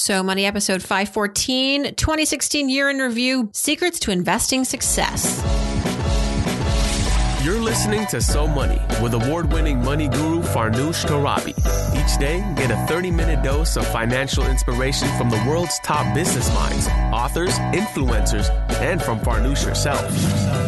So, Money episode 514, 2016 year in review Secrets to Investing Success. You're listening to So Money with award winning money guru Farnoosh Torabi. Each day, get a 30 minute dose of financial inspiration from the world's top business minds, authors, influencers, and from Farnoosh herself.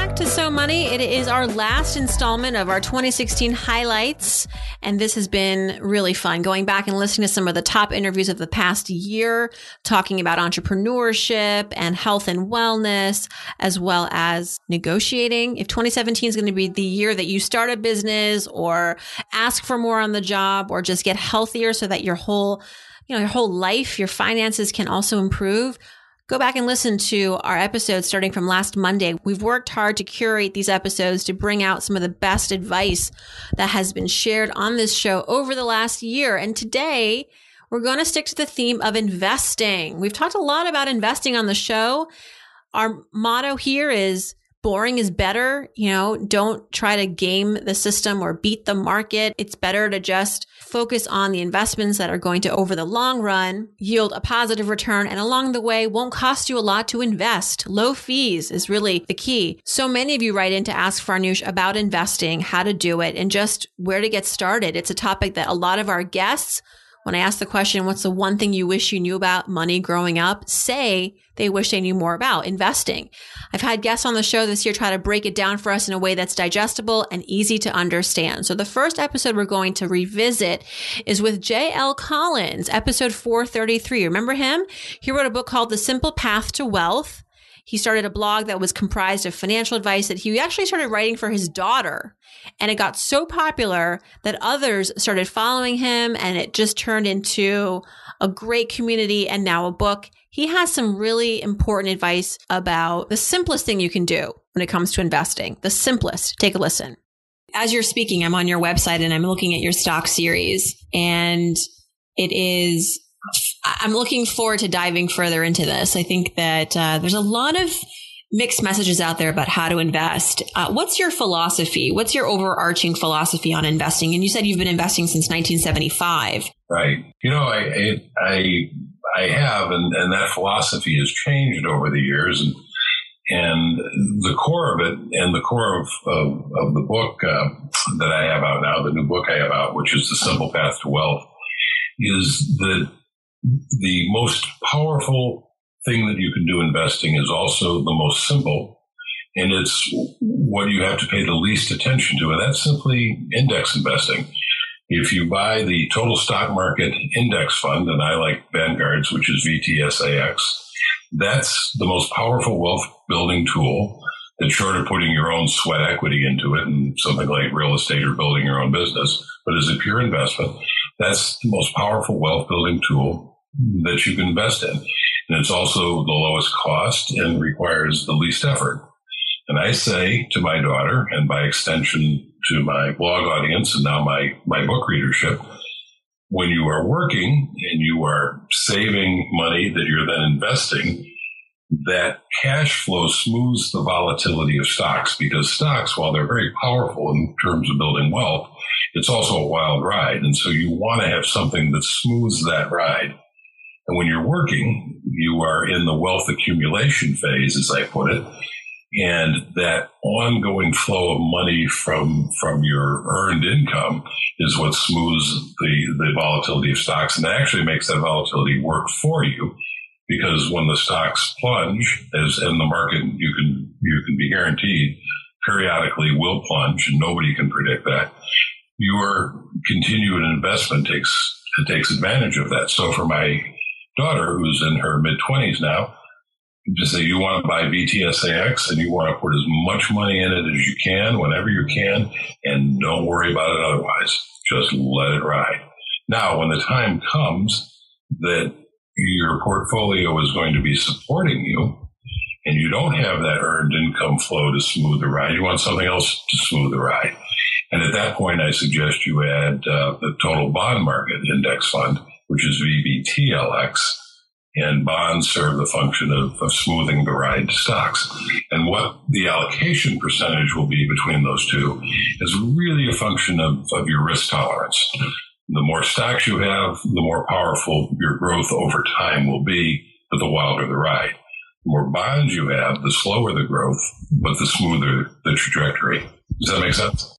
to So Money. It is our last installment of our 2016 highlights. And this has been really fun going back and listening to some of the top interviews of the past year, talking about entrepreneurship and health and wellness, as well as negotiating. If 2017 is going to be the year that you start a business or ask for more on the job or just get healthier so that your whole you know, your whole life, your finances can also improve go back and listen to our episodes starting from last Monday. We've worked hard to curate these episodes to bring out some of the best advice that has been shared on this show over the last year. And today we're going to stick to the theme of investing. We've talked a lot about investing on the show. Our motto here is boring is better. You know, don't try to game the system or beat the market. It's better to just focus on the investments that are going to, over the long run, yield a positive return and along the way won't cost you a lot to invest. Low fees is really the key. So many of you write in to ask Farnoosh about investing, how to do it, and just where to get started. It's a topic that a lot of our guests when I ask the question, what's the one thing you wish you knew about money growing up? Say they wish they knew more about investing. I've had guests on the show this year try to break it down for us in a way that's digestible and easy to understand. So the first episode we're going to revisit is with J.L. Collins, episode 433. Remember him? He wrote a book called The Simple Path to Wealth. He started a blog that was comprised of financial advice that he actually started writing for his daughter. And it got so popular that others started following him and it just turned into a great community and now a book. He has some really important advice about the simplest thing you can do when it comes to investing. The simplest. Take a listen. As you're speaking, I'm on your website and I'm looking at your stock series and it is I'm looking forward to diving further into this. I think that uh, there's a lot of mixed messages out there about how to invest. Uh, what's your philosophy? What's your overarching philosophy on investing? And you said you've been investing since 1975. Right. You know, I I I have, and, and that philosophy has changed over the years, and and the core of it, and the core of of, of the book uh, that I have out now, the new book I have out, which is the Simple Path to Wealth, is that the most powerful thing that you can do investing is also the most simple. And it's what you have to pay the least attention to. And that's simply index investing. If you buy the total stock market index fund, and I like Vanguard's, which is VTSAX, that's the most powerful wealth building tool that's short of putting your own sweat equity into it and something like real estate or building your own business. But as a pure investment, that's the most powerful wealth building tool that you can invest in. And it's also the lowest cost and requires the least effort. And I say to my daughter, and by extension to my blog audience and now my, my book readership, when you are working and you are saving money that you're then investing, that cash flow smooths the volatility of stocks because stocks, while they're very powerful in terms of building wealth, it's also a wild ride. And so you want to have something that smooths that ride. And when you're working, you are in the wealth accumulation phase, as I put it. And that ongoing flow of money from, from your earned income is what smooths the, the volatility of stocks and actually makes that volatility work for you. Because when the stocks plunge, as in the market, you can, you can be guaranteed periodically will plunge and nobody can predict that. Your continued investment takes, takes advantage of that. So for my daughter, who's in her mid 20s now, just say you want to buy VTSAX and you want to put as much money in it as you can whenever you can, and don't worry about it otherwise. Just let it ride. Now, when the time comes that your portfolio is going to be supporting you, and you don't have that earned income flow to smooth the ride, you want something else to smooth the ride. And at that point, I suggest you add uh, the total bond market index fund which is VBTLX. and bonds serve the function of, of smoothing the ride to stocks. And what the allocation percentage will be between those two is really a function of, of your risk tolerance. The more stocks you have, the more powerful your growth over time will be, but the wilder the ride. The more bonds you have, the slower the growth, but the smoother the trajectory. Does that make sense?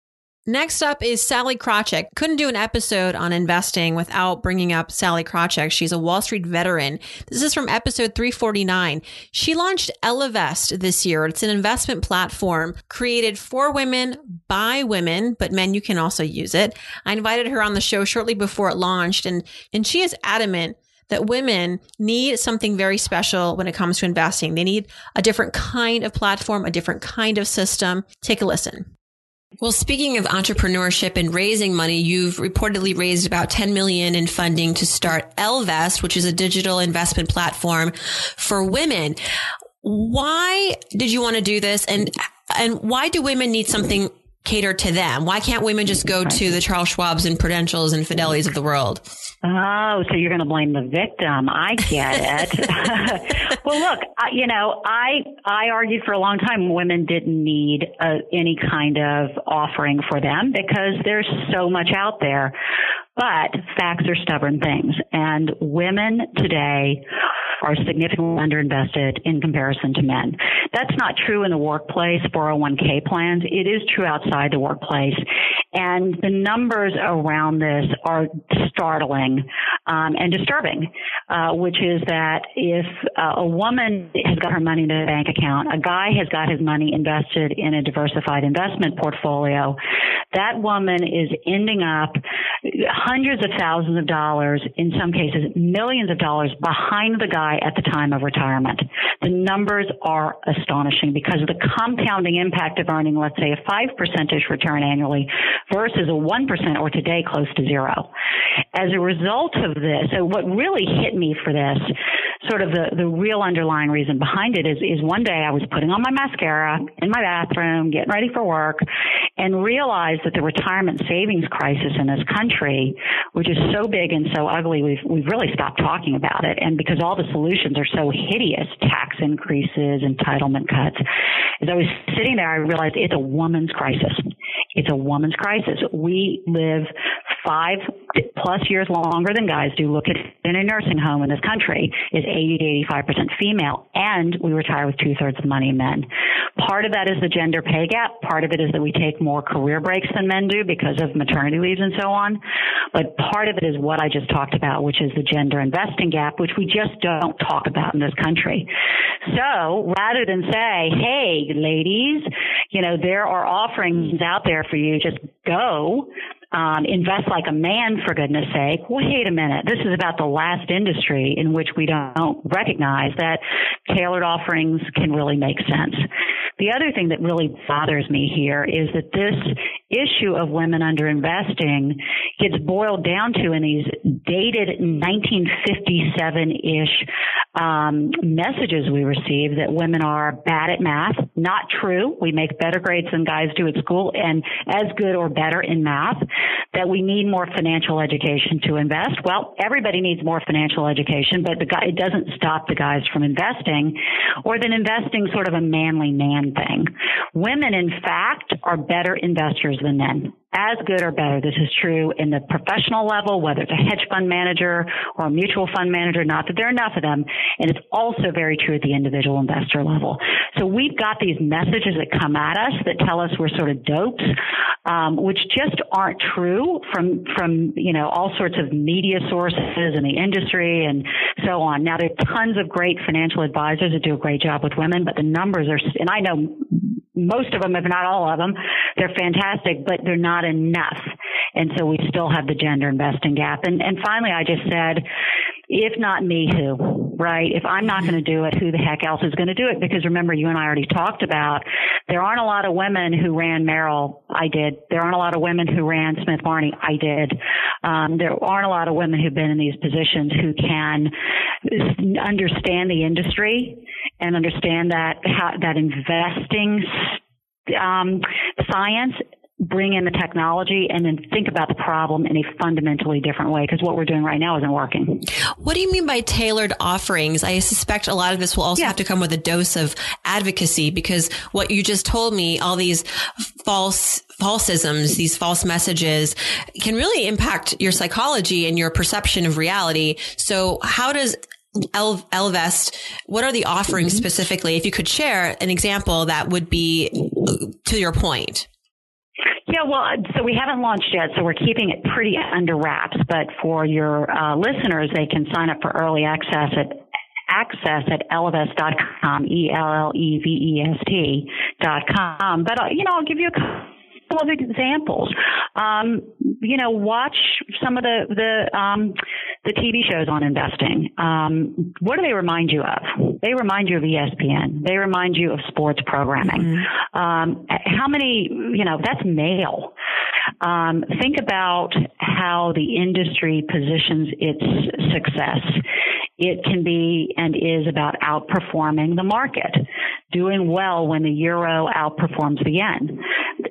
Next up is Sallie Krawcheck. Couldn't do an episode on investing without bringing up Sallie Krawcheck. She's a Wall Street veteran. This is from episode 349. She launched Ellevest this year. It's an investment platform created for women by women, but men, you can also use it. I invited her on the show shortly before it launched and, and she is adamant that women need something very special when it comes to investing. They need a different kind of platform, a different kind of system. Take a listen. Well, speaking of entrepreneurship and raising money, you've reportedly raised about 10 million in funding to start Ellevest, which is a digital investment platform for women. Why did you want to do this? And, and why do women need something catered to them? Why can't women just go to the Charles Schwabs and Prudentials and Fidelities of the world? Oh, so you're going to blame the victim. I get it. well, look, I, you know, I, I argued for a long time women didn't need uh, any kind of offering for them because there's so much out there. But facts are stubborn things and women today are significantly underinvested in comparison to men. That's not true in the workplace, 401k plans. It is true outside the workplace. And the numbers around this are startling um, and disturbing, uh, which is that if uh, a woman has got her money in a bank account, a guy has got his money invested in a diversified investment portfolio, that woman is ending up hundreds of thousands of dollars, in some cases millions of dollars behind the guy at the time of retirement. The numbers are astonishing because of the compounding impact of earning, let's say, a 5 percentage return annually versus a 1% or today close to zero. As a result of this, so what really hit me for this, sort of the, the real underlying reason behind it is, is one day I was putting on my mascara in my bathroom, getting ready for work, and realized that the retirement savings crisis in this country, which is so big and so ugly, we've, we've really stopped talking about it. And because all the solutions are so hideous, tax increases, entitlement cuts, as I was sitting there, I realized it's a woman's crisis. It's a woman's crisis. We live five plus years longer than guys do. Look at in a nursing home in this country is 80 to 85 percent female, and we retire with two thirds of the money men. Part of that is the gender pay gap. Part of it is that we take more career breaks than men do because of maternity leaves and so on. But part of it is what I just talked about, which is the gender investing gap, which we just don't talk about in this country. So rather than say, hey, ladies, you know, there are offerings out there for you, just go um, invest like a man, for goodness sake. Wait a minute. This is about the last industry in which we don't recognize that tailored offerings can really make sense. The other thing that really bothers me here is that this issue of women underinvesting gets boiled down to in these dated 1957-ish um, messages we receive that women are bad at math. Not true. We make better grades than guys do at school and as good or better in math. That we need more financial education to invest. Well, everybody needs more financial education, but the guy, it doesn't stop the guys from investing or then investing sort of a manly man thing. Women, in fact, are better investors than men as good or better. This is true in the professional level, whether it's a hedge fund manager or a mutual fund manager, not that there are enough of them. And it's also very true at the individual investor level. So we've got these messages that come at us that tell us we're sort of dopes, um, which just aren't true from, from, you know, all sorts of media sources in the industry and so on. Now there are tons of great financial advisors that do a great job with women, but the numbers are, and I know most of them, if not all of them, they're fantastic, but they're not enough. And so we still have the gender investing gap. And, and finally, I just said, if not me, who, right? If I'm not going to do it, who the heck else is going to do it? Because remember, you and I already talked about there aren't a lot of women who ran Merrill. I did. There aren't a lot of women who ran Smith Barney. I did. Um, there aren't a lot of women who've been in these positions who can understand the industry and understand that how, that investing um, science bring in the technology and then think about the problem in a fundamentally different way because what we're doing right now isn't working. What do you mean by tailored offerings? I suspect a lot of this will also yeah. have to come with a dose of advocacy because what you just told me, all these false falsisms, these false messages can really impact your psychology and your perception of reality. So how does El- Ellevest, what are the offerings mm-hmm. specifically? If you could share an example that would be to your point. Yeah, well, so we haven't launched yet, so we're keeping it pretty under wraps. But for your uh, listeners, they can sign up for early access at access at ellevest.com, E-L-L-E-V-E-S-T dot com. But, uh, you know, I'll give you a couple of examples. Um, you know, watch some of the the um, the TV shows on investing. Um, what do they remind you of? They remind you of ESPN. They remind you of sports programming. Mm-hmm. Um, how many? You know, that's male. Um, think about how the industry positions its success. It can be and is about outperforming the market, doing well when the euro outperforms the yen.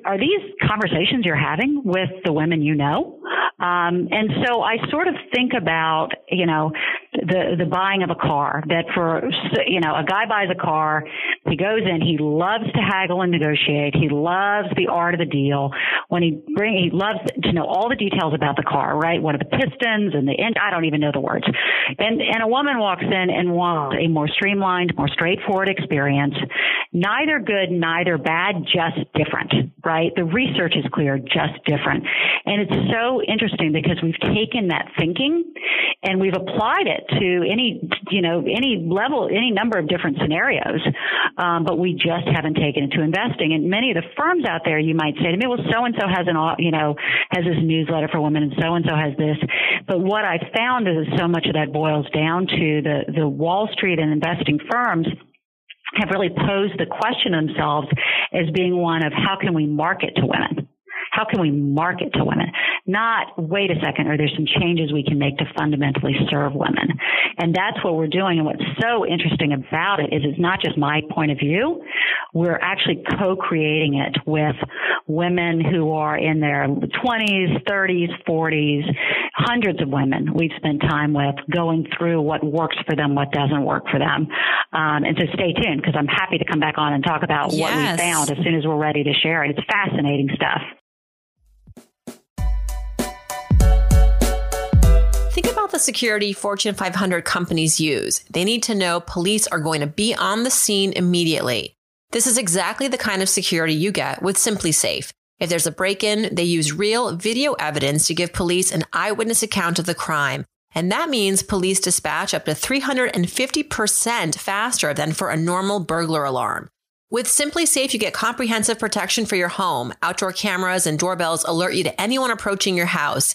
Are these conversations you're having with the women you know? Um, and so I sort of think about, you know, the the buying of a car. That for you know, a guy buys a car, he goes in, he loves to haggle and negotiate. He loves the art of the deal. When he bring, he loves to know all the details about the car, right? What are the pistons and the end? I don't even know the words. And and a woman walks in and wants a more streamlined, more straightforward experience. Neither good, neither bad, just different, right? The research is clear, just different. And it's so interesting because we've taken that thinking and we've applied it to any, you know, any level, any number of different scenarios. Um, but we just haven't taken it to investing. And many of the firms out there, you might say to me, well, so and so has an, you know, has this newsletter for women and so and so has this. But what I found is so much of that boils down to the, the Wall Street and investing firms have really posed the question themselves as being one of how can we market to women? How can we market to women? Not wait a second, or there's some changes we can make to fundamentally serve women. And that's what we're doing. And what's so interesting about it is it's not just my point of view. We're actually co-creating it with women who are in their 20s, 30s, 40s, hundreds of women we've spent time with going through what works for them, what doesn't work for them. Um, and so stay tuned because I'm happy to come back on and talk about yes. what we found as soon as we're ready to share it. It's fascinating stuff. Think about the security Fortune 500 companies use. They need to know police are going to be on the scene immediately. This is exactly the kind of security you get with SimpliSafe. If there's a break in, they use real video evidence to give police an eyewitness account of the crime. And that means police dispatch up to 350% faster than for a normal burglar alarm. With SimpliSafe, you get comprehensive protection for your home. Outdoor cameras and doorbells alert you to anyone approaching your house.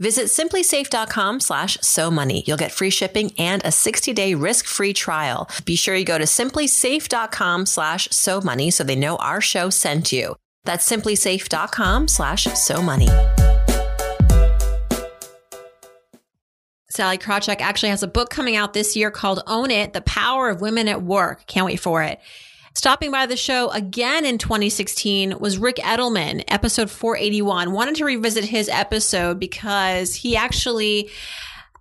Visit simplisafe.com slash so money. You'll get free shipping and a 60 day risk free trial. Be sure you go to simplisafe.com slash so money so they know our show sent you. That's simplisafe.com slash so money. Sallie Krawcheck actually has a book coming out this year called Own It, The Power of Women at Work. Can't wait for it. Stopping by the show again in 2016 was Ric Edelman, episode 481. Wanted to revisit his episode because he actually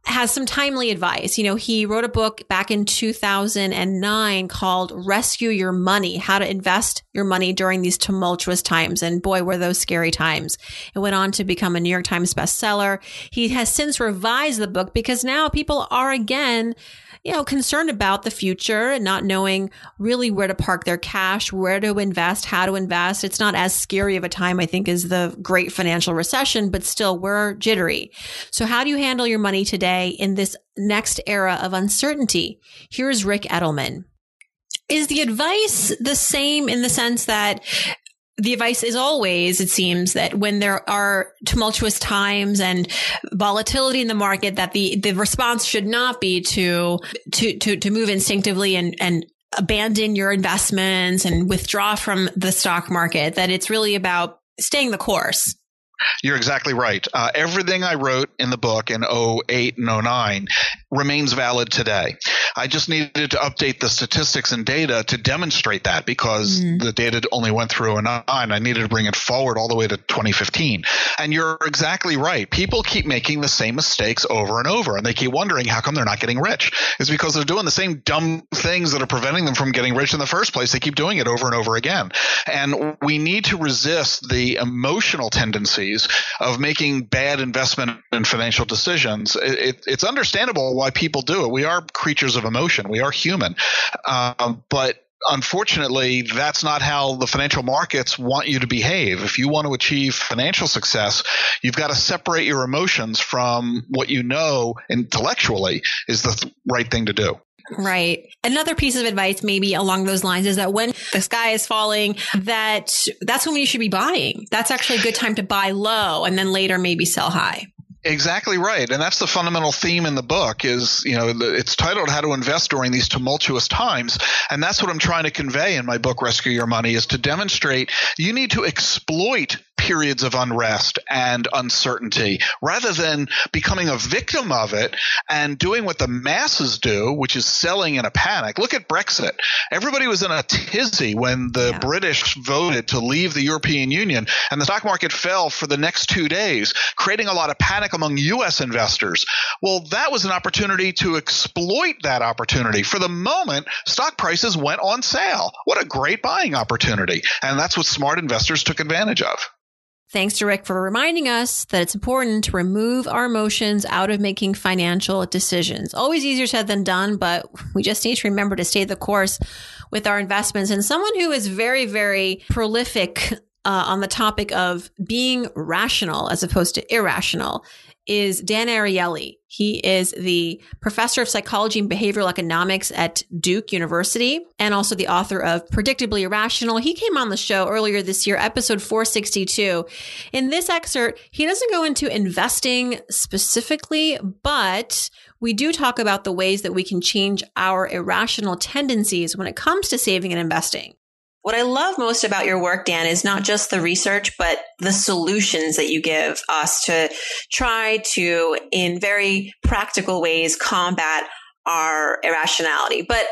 has some timely advice. You know, he wrote a book back in 2009 called Rescue Your Money, How to Invest Your Money During These Tumultuous Times. And boy, were those scary times. It went on to become a New York Times bestseller. He has since revised the book because now people are again you know, concerned about the future and not knowing really where to park their cash, where to invest, how to invest. It's not as scary of a time, I think, as the great financial recession, but still we're jittery. So how do you handle your money today in this next era of uncertainty? Here's Ric Edelman. Is the advice the same in the sense that the advice is always, it seems, that when there are tumultuous times and volatility in the market, that the, the response should not be to, to, to, to move instinctively and, and abandon your investments and withdraw from the stock market, that it's really about staying the course. You're exactly right. Uh, everything I wrote in the book in 08 and 09 remains valid today. I just needed to update the statistics and data to demonstrate that because mm. the data only went through 09. I needed to bring it forward all the way to 2015. And you're exactly right. People keep making the same mistakes over and over, and they keep wondering how come they're not getting rich. It's because they're doing the same dumb things that are preventing them from getting rich in the first place. They keep doing it over and over again. And we need to resist the emotional of making bad investment and financial decisions. It, it, it's understandable why people do it. We are creatures of emotion. We are human. Um, but unfortunately, that's not how the financial markets want you to behave. If you want to achieve financial success, you've got to separate your emotions from what you know intellectually is the th- right thing to do. Right. Another piece of advice maybe along those lines is that when the sky is falling, that that's when you should be buying. That's actually a good time to buy low and then later maybe sell high. Exactly right, and that's the fundamental theme in the book. Is you know it's titled "How to Invest During These Tumultuous Times," and that's what I'm trying to convey in my book "Rescue Your Money" is to demonstrate you need to exploit periods of unrest and uncertainty rather than becoming a victim of it and doing what the masses do, which is selling in a panic. Look at Brexit. Everybody was in a tizzy when the yeah. British voted to leave the European Union and the stock market fell for the next two days, creating a lot of panic among U.S. investors. Well, that was an opportunity to exploit that opportunity. For the moment, stock prices went on sale. What a great buying opportunity. And that's what smart investors took advantage of. Thanks to Ric for reminding us that it's important to remove our emotions out of making financial decisions. Always easier said than done, but we just need to remember to stay the course with our investments. And someone who is very, very prolific uh, on the topic of being rational as opposed to irrational is Dan Ariely. He is the professor of psychology and behavioral economics at Duke University and also the author of Predictably Irrational. He came on the show earlier this year, episode 462. In this excerpt, he doesn't go into investing specifically, but we do talk about the ways that we can change our irrational tendencies when it comes to saving and investing. What I love most about your work, Dan, is not just the research, but the solutions that you give us to try to, in very practical ways, combat our irrationality. But,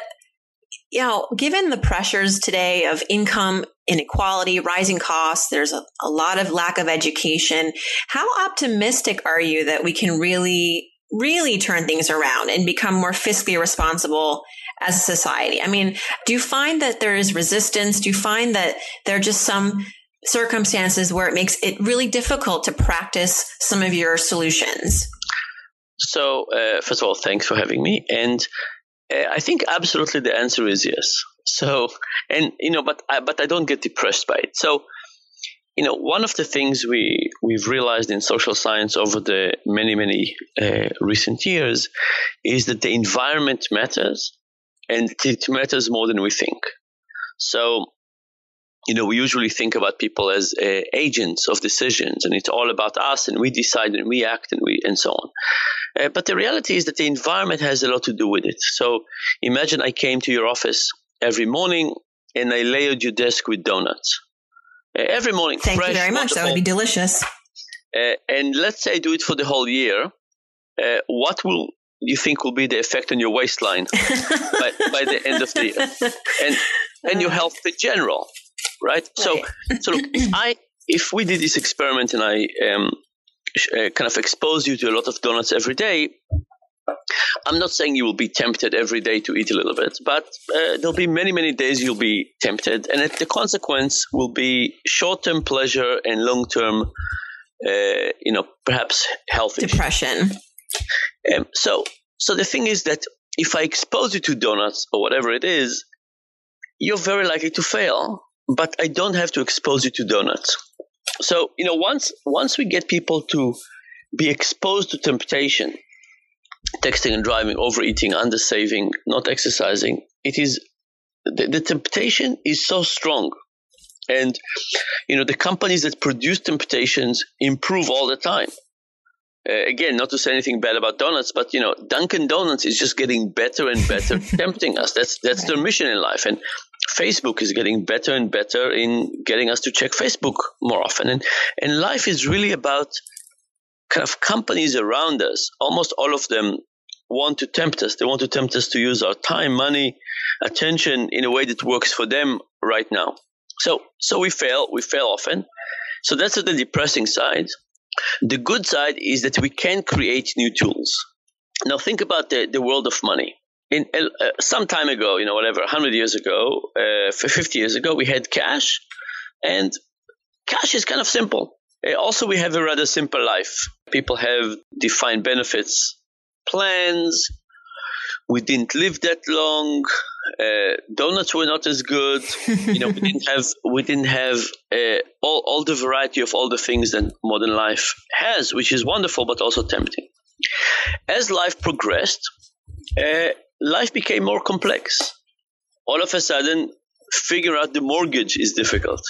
you know, given the pressures today of income inequality, rising costs, there's a, a lot of lack of education. How optimistic are you that we can really really turn things around and become more fiscally responsible as a society? I mean, do you find that there is resistance? Do you find that there are just some circumstances where it makes it really difficult to practice some of your solutions? So, uh, first of all, thanks for having me. And uh, I think absolutely the answer is yes. So, and you know, but I, but I don't get depressed by it. So, you know, one of the things we we've realized in social science over the many many uh, recent years is that the environment matters, and it matters more than we think. So, you know, we usually think about people as uh, agents of decisions, and it's all about us, and we decide and we act and we and so on. Uh, but the reality is that the environment has a lot to do with it. So, imagine I came to your office every morning and I layered your desk with donuts uh, every morning. Thank fresh, you very much. That would be delicious. Uh, and let's say I do it for the whole year. Uh, what will you think will be the effect on your waistline by, by, the end of the year, and and your health in general, right? right. So, so look, if I if we did this experiment and I um, uh, kind of expose you to a lot of donuts every day, I'm not saying you will be tempted every day to eat a little bit, but uh, there'll be many, many days you'll be tempted, and the consequence will be short-term pleasure and long-term, uh, you know, perhaps health depression. Um, so, so the thing is that if I expose you to donuts or whatever it is, you're very likely to fail. But I don't have to expose you to donuts. So, you know, once once we get people to be exposed to temptation texting and driving, overeating, undersaving, not exercising, it is the, the temptation is so strong. And you know the companies that produce temptations improve all the time. Uh, again, not to say anything bad about donuts, but you know, Dunkin' Donuts is just getting better and better, tempting us. That's that's their mission in life, and Facebook is getting better and better in getting us to check Facebook more often. And and life is really about kind of companies around us. Almost all of them want to tempt us. They want to tempt us to use our time, money, attention in a way that works for them right now. So so we fail. We fail often. So that's the depressing side. The good side is that we can create new tools. Now think about the, the world of money. In uh, some time ago, you know, whatever, 100 years ago, uh, 50 years ago, we had cash, and cash is kind of simple. Uh, also, we have a rather simple life. People have defined benefits, plans. We didn't live that long. Uh, donuts were not as good. you know, we didn't have we didn't have uh, all all the variety of all the things that modern life has, which is wonderful but also tempting. As life progressed, uh, life became more complex. All of a sudden, figure out the mortgage is difficult.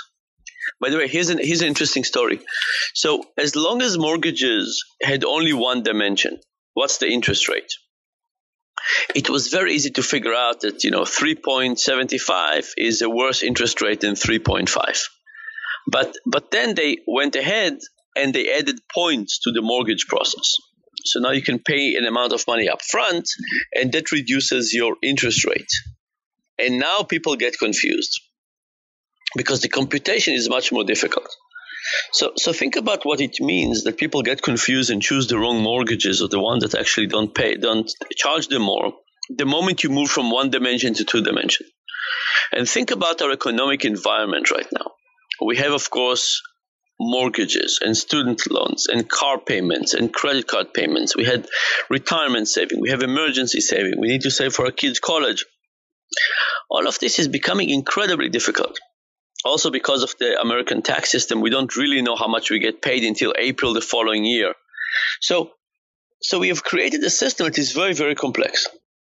By the way, here's an here's an interesting story. So, as long as mortgages had only one dimension, what's the interest rate? It was very easy to figure out that you know 3.75 is a worse interest rate than 3.5 but but then they went ahead and they added points to the mortgage process. So now you can pay an amount of money up front and that reduces your interest rate. And now people get confused because the computation is much more difficult so, so think about what it means that people get confused and choose the wrong mortgages or the one that actually don't pay, don't charge them more. The moment you move from one dimension to two dimension, and think about our economic environment right now. We have, of course, mortgages and student loans and car payments and credit card payments. We had retirement saving. We have emergency saving. We need to save for our kids' college. All of this is becoming incredibly difficult also because of the American tax system, we don't really know how much we get paid until April the following year. So, so we have created a system that is very, very complex.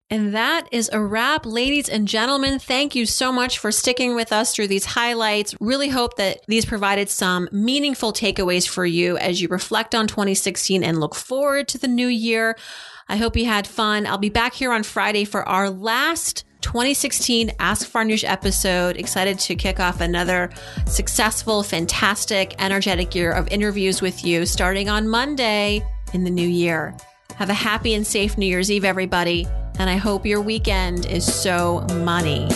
And that is a wrap. Ladies and gentlemen, thank you so much for sticking with us through these highlights. Really hope that these provided some meaningful takeaways for you as you reflect on 2016 and look forward to the new year. I hope you had fun. I'll be back here on Friday for our last 2016 Ask Farnoosh episode. Excited to kick off another successful, fantastic, energetic year of interviews with you starting on Monday in the new year. Have a happy and safe New Year's Eve, everybody. And I hope your weekend is so money.